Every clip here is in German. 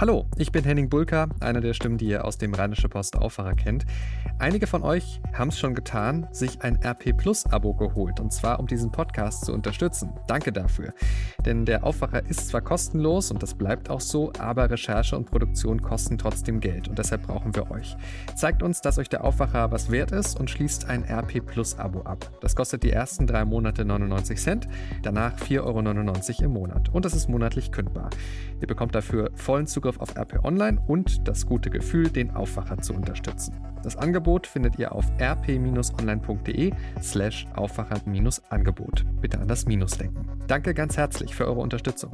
Hallo, ich bin Henning Bulka, einer der Stimmen, die ihr aus dem Rheinische Post Aufwacher kennt. Einige von euch haben es schon getan, sich ein RP Plus Abo geholt und zwar um diesen Podcast zu unterstützen. Danke dafür. Denn der Aufwacher ist zwar kostenlos und das bleibt auch so, aber Recherche und Produktion kosten trotzdem Geld und deshalb brauchen wir euch. Zeigt uns, dass euch der Aufwacher was wert ist und schließt ein RP Plus Abo ab. Das kostet die ersten drei Monate 99 Cent, danach 4,99 Euro im Monat und das ist monatlich kündbar. Ihr bekommt dafür vollen Zugriff auf RP Online und das gute Gefühl, den Aufwacher zu unterstützen. Das Angebot findet ihr auf rp-online.de slash Aufwacher-Angebot. Bitte an das Minus denken. Danke ganz herzlich für eure Unterstützung.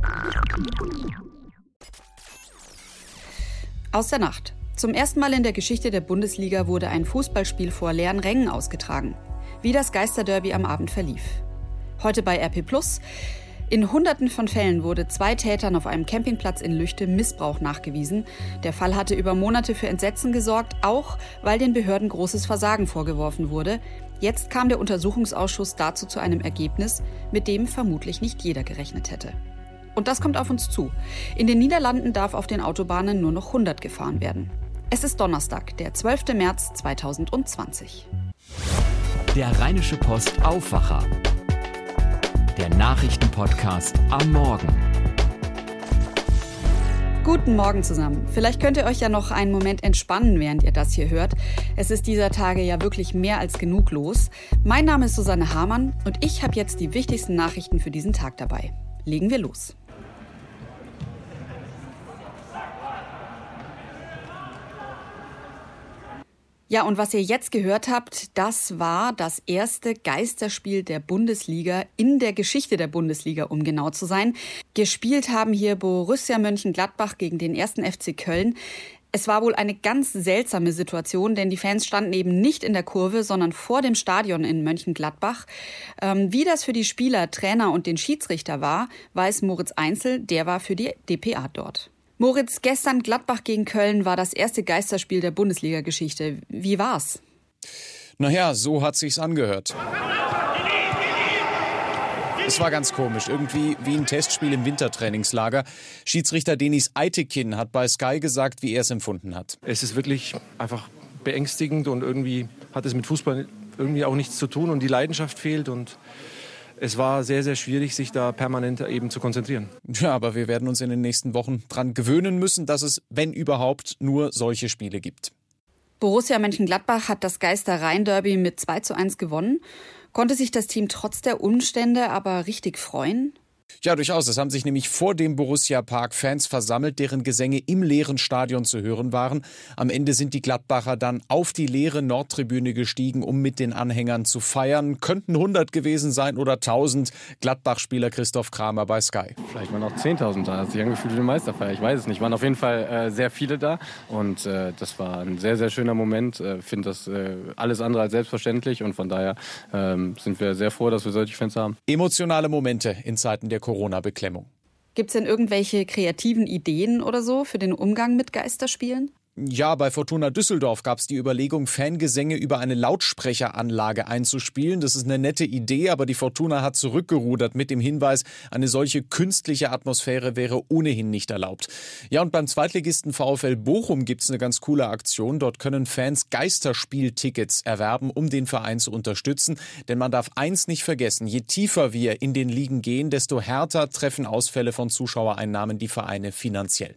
Aus der Nacht. Zum ersten Mal in der Geschichte der Bundesliga wurde ein Fußballspiel vor leeren Rängen ausgetragen. Wie das Geisterderby am Abend verlief. Heute bei RP Plus. In Hunderten von Fällen wurde zwei Tätern auf einem Campingplatz in Lüchte Missbrauch nachgewiesen. Der Fall hatte über Monate für Entsetzen gesorgt, auch weil den Behörden großes Versagen vorgeworfen wurde. Jetzt kam der Untersuchungsausschuss dazu zu einem Ergebnis, mit dem vermutlich nicht jeder gerechnet hätte. Und das kommt auf uns zu. In den Niederlanden darf auf den Autobahnen nur noch 100 gefahren werden. Es ist Donnerstag, der 12. März 2020. Der Rheinische Post Aufwacher der Nachrichtenpodcast am Morgen. Guten Morgen zusammen. Vielleicht könnt ihr euch ja noch einen Moment entspannen, während ihr das hier hört. Es ist dieser Tage ja wirklich mehr als genug los. Mein Name ist Susanne Hamann und ich habe jetzt die wichtigsten Nachrichten für diesen Tag dabei. Legen wir los. Ja, und was ihr jetzt gehört habt, das war das erste Geisterspiel der Bundesliga in der Geschichte der Bundesliga, um genau zu sein. Gespielt haben hier Borussia Mönchengladbach gegen den ersten FC Köln. Es war wohl eine ganz seltsame Situation, denn die Fans standen eben nicht in der Kurve, sondern vor dem Stadion in Mönchengladbach. Ähm, wie das für die Spieler, Trainer und den Schiedsrichter war, weiß Moritz Einzel, der war für die DPA dort. Moritz, gestern Gladbach gegen Köln war das erste Geisterspiel der Bundesliga-Geschichte. Wie war's? Naja, so hat sich's angehört. Es war ganz komisch, irgendwie wie ein Testspiel im Wintertrainingslager. Schiedsrichter Denis Eitekin hat bei Sky gesagt, wie er es empfunden hat. Es ist wirklich einfach beängstigend und irgendwie hat es mit Fußball irgendwie auch nichts zu tun und die Leidenschaft fehlt und es war sehr, sehr schwierig, sich da permanent eben zu konzentrieren. Ja, aber wir werden uns in den nächsten Wochen dran gewöhnen müssen, dass es, wenn überhaupt, nur solche Spiele gibt. Borussia Mönchengladbach hat das Geister-Rhein-Derby mit 2 zu 1 gewonnen. Konnte sich das Team trotz der Umstände aber richtig freuen? Ja, durchaus. Es haben sich nämlich vor dem Borussia Park Fans versammelt, deren Gesänge im leeren Stadion zu hören waren. Am Ende sind die Gladbacher dann auf die leere Nordtribüne gestiegen, um mit den Anhängern zu feiern. Könnten 100 gewesen sein oder 1000. Gladbach-Spieler Christoph Kramer bei Sky. Vielleicht waren auch 10.000 da. Hat sich angefühlt wie eine Meisterfeier. Ich weiß es nicht. Waren auf jeden Fall äh, sehr viele da. Und äh, das war ein sehr, sehr schöner Moment. Ich äh, finde das äh, alles andere als selbstverständlich. Und von daher ähm, sind wir sehr froh, dass wir solche Fans haben. Emotionale Momente in Zeiten der Corona-Beklemmung. Gibt es denn irgendwelche kreativen Ideen oder so für den Umgang mit Geisterspielen? Ja, bei Fortuna Düsseldorf gab es die Überlegung, Fangesänge über eine Lautsprecheranlage einzuspielen. Das ist eine nette Idee, aber die Fortuna hat zurückgerudert mit dem Hinweis, eine solche künstliche Atmosphäre wäre ohnehin nicht erlaubt. Ja, und beim Zweitligisten VfL Bochum gibt es eine ganz coole Aktion. Dort können Fans Geisterspieltickets erwerben, um den Verein zu unterstützen. Denn man darf eins nicht vergessen, je tiefer wir in den Ligen gehen, desto härter treffen Ausfälle von Zuschauereinnahmen die Vereine finanziell.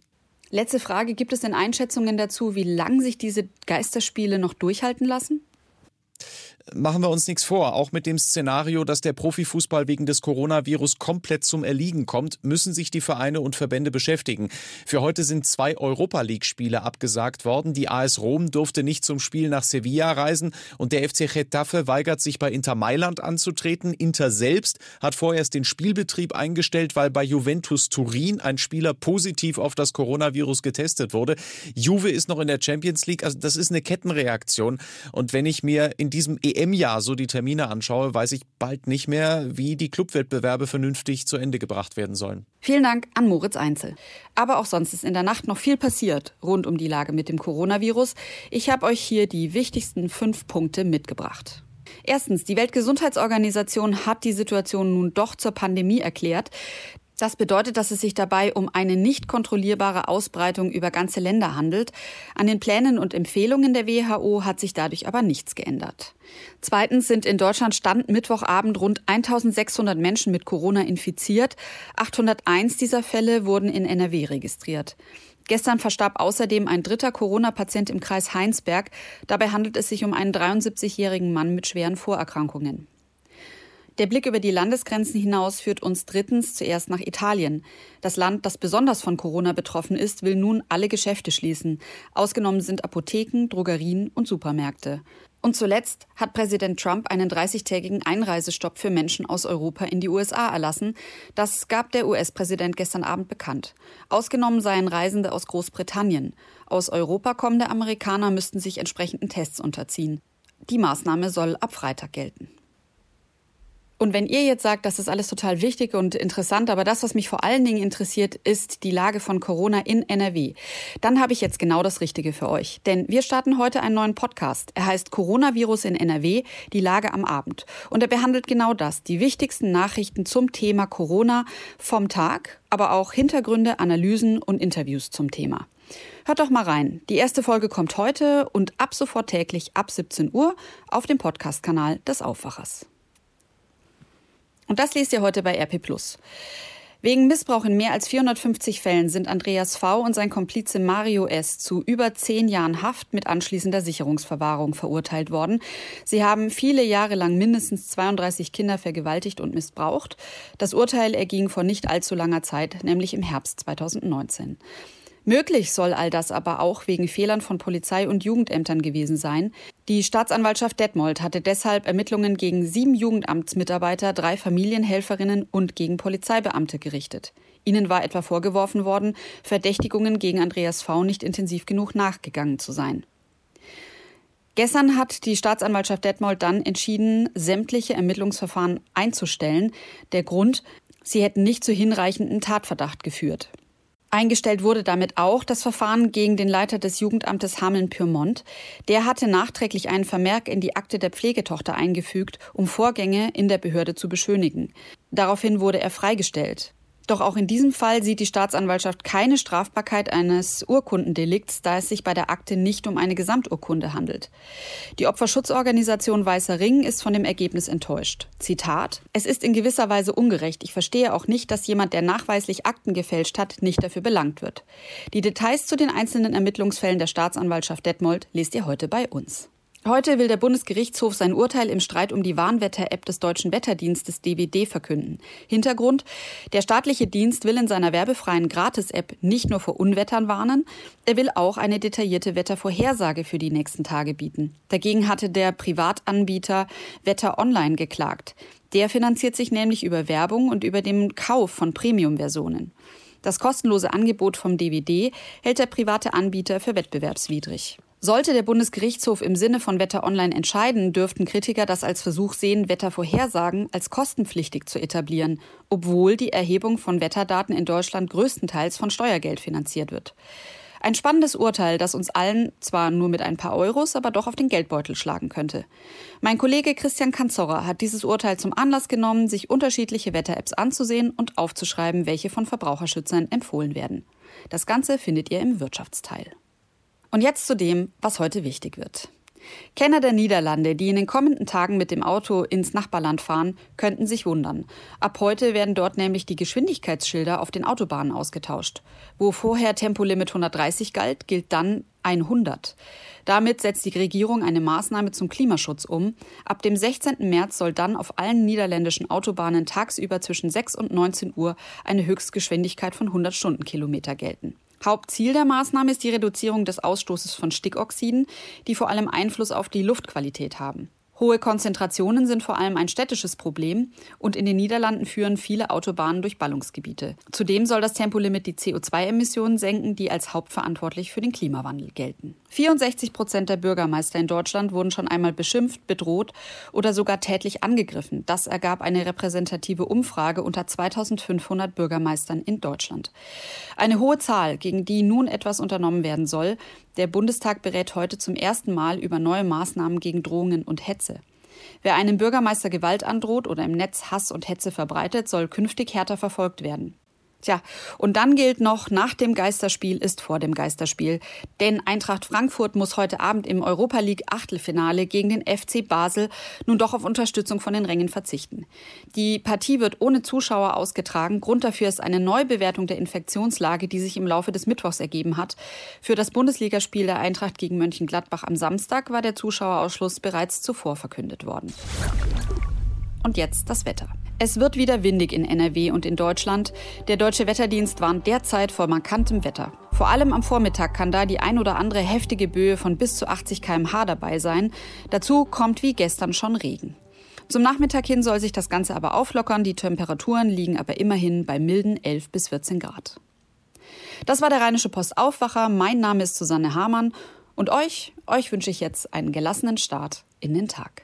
Letzte Frage, gibt es denn Einschätzungen dazu, wie lang sich diese Geisterspiele noch durchhalten lassen? Machen wir uns nichts vor. Auch mit dem Szenario, dass der Profifußball wegen des Coronavirus komplett zum Erliegen kommt, müssen sich die Vereine und Verbände beschäftigen. Für heute sind zwei Europa League-Spiele abgesagt worden. Die AS Rom durfte nicht zum Spiel nach Sevilla reisen und der FC Getafe weigert sich bei Inter Mailand anzutreten. Inter selbst hat vorerst den Spielbetrieb eingestellt, weil bei Juventus Turin ein Spieler positiv auf das Coronavirus getestet wurde. Juve ist noch in der Champions League. Also das ist eine Kettenreaktion. Und wenn ich mir in diesem EM-Jahr so die Termine anschaue, weiß ich bald nicht mehr, wie die Clubwettbewerbe vernünftig zu Ende gebracht werden sollen. Vielen Dank an Moritz Einzel. Aber auch sonst ist in der Nacht noch viel passiert rund um die Lage mit dem Coronavirus. Ich habe euch hier die wichtigsten fünf Punkte mitgebracht. Erstens, die Weltgesundheitsorganisation hat die Situation nun doch zur Pandemie erklärt. Das bedeutet, dass es sich dabei um eine nicht kontrollierbare Ausbreitung über ganze Länder handelt. An den Plänen und Empfehlungen der WHO hat sich dadurch aber nichts geändert. Zweitens sind in Deutschland Stand Mittwochabend rund 1600 Menschen mit Corona infiziert. 801 dieser Fälle wurden in NRW registriert. Gestern verstarb außerdem ein dritter Corona-Patient im Kreis Heinsberg. Dabei handelt es sich um einen 73-jährigen Mann mit schweren Vorerkrankungen. Der Blick über die Landesgrenzen hinaus führt uns drittens zuerst nach Italien. Das Land, das besonders von Corona betroffen ist, will nun alle Geschäfte schließen. Ausgenommen sind Apotheken, Drogerien und Supermärkte. Und zuletzt hat Präsident Trump einen 30-tägigen Einreisestopp für Menschen aus Europa in die USA erlassen. Das gab der US-Präsident gestern Abend bekannt. Ausgenommen seien Reisende aus Großbritannien. Aus Europa kommende Amerikaner müssten sich entsprechenden Tests unterziehen. Die Maßnahme soll ab Freitag gelten. Und wenn ihr jetzt sagt, das ist alles total wichtig und interessant, aber das, was mich vor allen Dingen interessiert, ist die Lage von Corona in NRW, dann habe ich jetzt genau das Richtige für euch. Denn wir starten heute einen neuen Podcast. Er heißt Coronavirus in NRW, die Lage am Abend. Und er behandelt genau das, die wichtigsten Nachrichten zum Thema Corona vom Tag, aber auch Hintergründe, Analysen und Interviews zum Thema. Hört doch mal rein. Die erste Folge kommt heute und ab sofort täglich ab 17 Uhr auf dem Podcast-Kanal des Aufwachers. Und das lest ihr heute bei RP Wegen Missbrauch in mehr als 450 Fällen sind Andreas V. und sein Komplize Mario S. zu über zehn Jahren Haft mit anschließender Sicherungsverwahrung verurteilt worden. Sie haben viele Jahre lang mindestens 32 Kinder vergewaltigt und missbraucht. Das Urteil erging vor nicht allzu langer Zeit, nämlich im Herbst 2019. Möglich soll all das aber auch wegen Fehlern von Polizei und Jugendämtern gewesen sein. Die Staatsanwaltschaft Detmold hatte deshalb Ermittlungen gegen sieben Jugendamtsmitarbeiter, drei Familienhelferinnen und gegen Polizeibeamte gerichtet. Ihnen war etwa vorgeworfen worden, Verdächtigungen gegen Andreas V. nicht intensiv genug nachgegangen zu sein. Gestern hat die Staatsanwaltschaft Detmold dann entschieden, sämtliche Ermittlungsverfahren einzustellen. Der Grund, sie hätten nicht zu hinreichenden Tatverdacht geführt. Eingestellt wurde damit auch das Verfahren gegen den Leiter des Jugendamtes Hameln-Pyrmont. Der hatte nachträglich einen Vermerk in die Akte der Pflegetochter eingefügt, um Vorgänge in der Behörde zu beschönigen. Daraufhin wurde er freigestellt. Doch auch in diesem Fall sieht die Staatsanwaltschaft keine Strafbarkeit eines Urkundendelikts, da es sich bei der Akte nicht um eine Gesamturkunde handelt. Die Opferschutzorganisation Weißer Ring ist von dem Ergebnis enttäuscht. Zitat: Es ist in gewisser Weise ungerecht. Ich verstehe auch nicht, dass jemand, der nachweislich Akten gefälscht hat, nicht dafür belangt wird. Die Details zu den einzelnen Ermittlungsfällen der Staatsanwaltschaft Detmold lest ihr heute bei uns. Heute will der Bundesgerichtshof sein Urteil im Streit um die Warnwetter-App des Deutschen Wetterdienstes DWD verkünden. Hintergrund, der staatliche Dienst will in seiner werbefreien Gratis-App nicht nur vor Unwettern warnen, er will auch eine detaillierte Wettervorhersage für die nächsten Tage bieten. Dagegen hatte der Privatanbieter Wetter Online geklagt. Der finanziert sich nämlich über Werbung und über den Kauf von Premium-Versionen. Das kostenlose Angebot vom DVD hält der private Anbieter für wettbewerbswidrig. Sollte der Bundesgerichtshof im Sinne von Wetter Online entscheiden, dürften Kritiker das als Versuch sehen, Wettervorhersagen als kostenpflichtig zu etablieren, obwohl die Erhebung von Wetterdaten in Deutschland größtenteils von Steuergeld finanziert wird. Ein spannendes Urteil, das uns allen zwar nur mit ein paar Euros, aber doch auf den Geldbeutel schlagen könnte. Mein Kollege Christian Kanzorra hat dieses Urteil zum Anlass genommen, sich unterschiedliche Wetter-Apps anzusehen und aufzuschreiben, welche von Verbraucherschützern empfohlen werden. Das Ganze findet ihr im Wirtschaftsteil. Und jetzt zu dem, was heute wichtig wird. Kenner der Niederlande, die in den kommenden Tagen mit dem Auto ins Nachbarland fahren, könnten sich wundern. Ab heute werden dort nämlich die Geschwindigkeitsschilder auf den Autobahnen ausgetauscht. Wo vorher Tempolimit 130 galt, gilt dann 100. Damit setzt die Regierung eine Maßnahme zum Klimaschutz um. Ab dem 16. März soll dann auf allen niederländischen Autobahnen tagsüber zwischen 6 und 19 Uhr eine Höchstgeschwindigkeit von 100 Stundenkilometer gelten. Hauptziel der Maßnahme ist die Reduzierung des Ausstoßes von Stickoxiden, die vor allem Einfluss auf die Luftqualität haben. Hohe Konzentrationen sind vor allem ein städtisches Problem und in den Niederlanden führen viele Autobahnen durch Ballungsgebiete. Zudem soll das Tempolimit die CO2-Emissionen senken, die als hauptverantwortlich für den Klimawandel gelten. 64 Prozent der Bürgermeister in Deutschland wurden schon einmal beschimpft, bedroht oder sogar tätlich angegriffen. Das ergab eine repräsentative Umfrage unter 2500 Bürgermeistern in Deutschland. Eine hohe Zahl, gegen die nun etwas unternommen werden soll. Der Bundestag berät heute zum ersten Mal über neue Maßnahmen gegen Drohungen und Hetze. Wer einem Bürgermeister Gewalt androht oder im Netz Hass und Hetze verbreitet, soll künftig härter verfolgt werden. Tja, und dann gilt noch, nach dem Geisterspiel ist vor dem Geisterspiel. Denn Eintracht Frankfurt muss heute Abend im Europa League Achtelfinale gegen den FC Basel nun doch auf Unterstützung von den Rängen verzichten. Die Partie wird ohne Zuschauer ausgetragen. Grund dafür ist eine Neubewertung der Infektionslage, die sich im Laufe des Mittwochs ergeben hat. Für das Bundesligaspiel der Eintracht gegen Mönchengladbach am Samstag war der Zuschauerausschluss bereits zuvor verkündet worden. Und jetzt das Wetter. Es wird wieder windig in NRW und in Deutschland. Der deutsche Wetterdienst warnt derzeit vor markantem Wetter. Vor allem am Vormittag kann da die ein oder andere heftige Böe von bis zu 80 km/h dabei sein. Dazu kommt wie gestern schon Regen. Zum Nachmittag hin soll sich das Ganze aber auflockern. Die Temperaturen liegen aber immerhin bei milden 11 bis 14 Grad. Das war der Rheinische Post Aufwacher. Mein Name ist Susanne Hamann. Und euch, euch wünsche ich jetzt einen gelassenen Start in den Tag.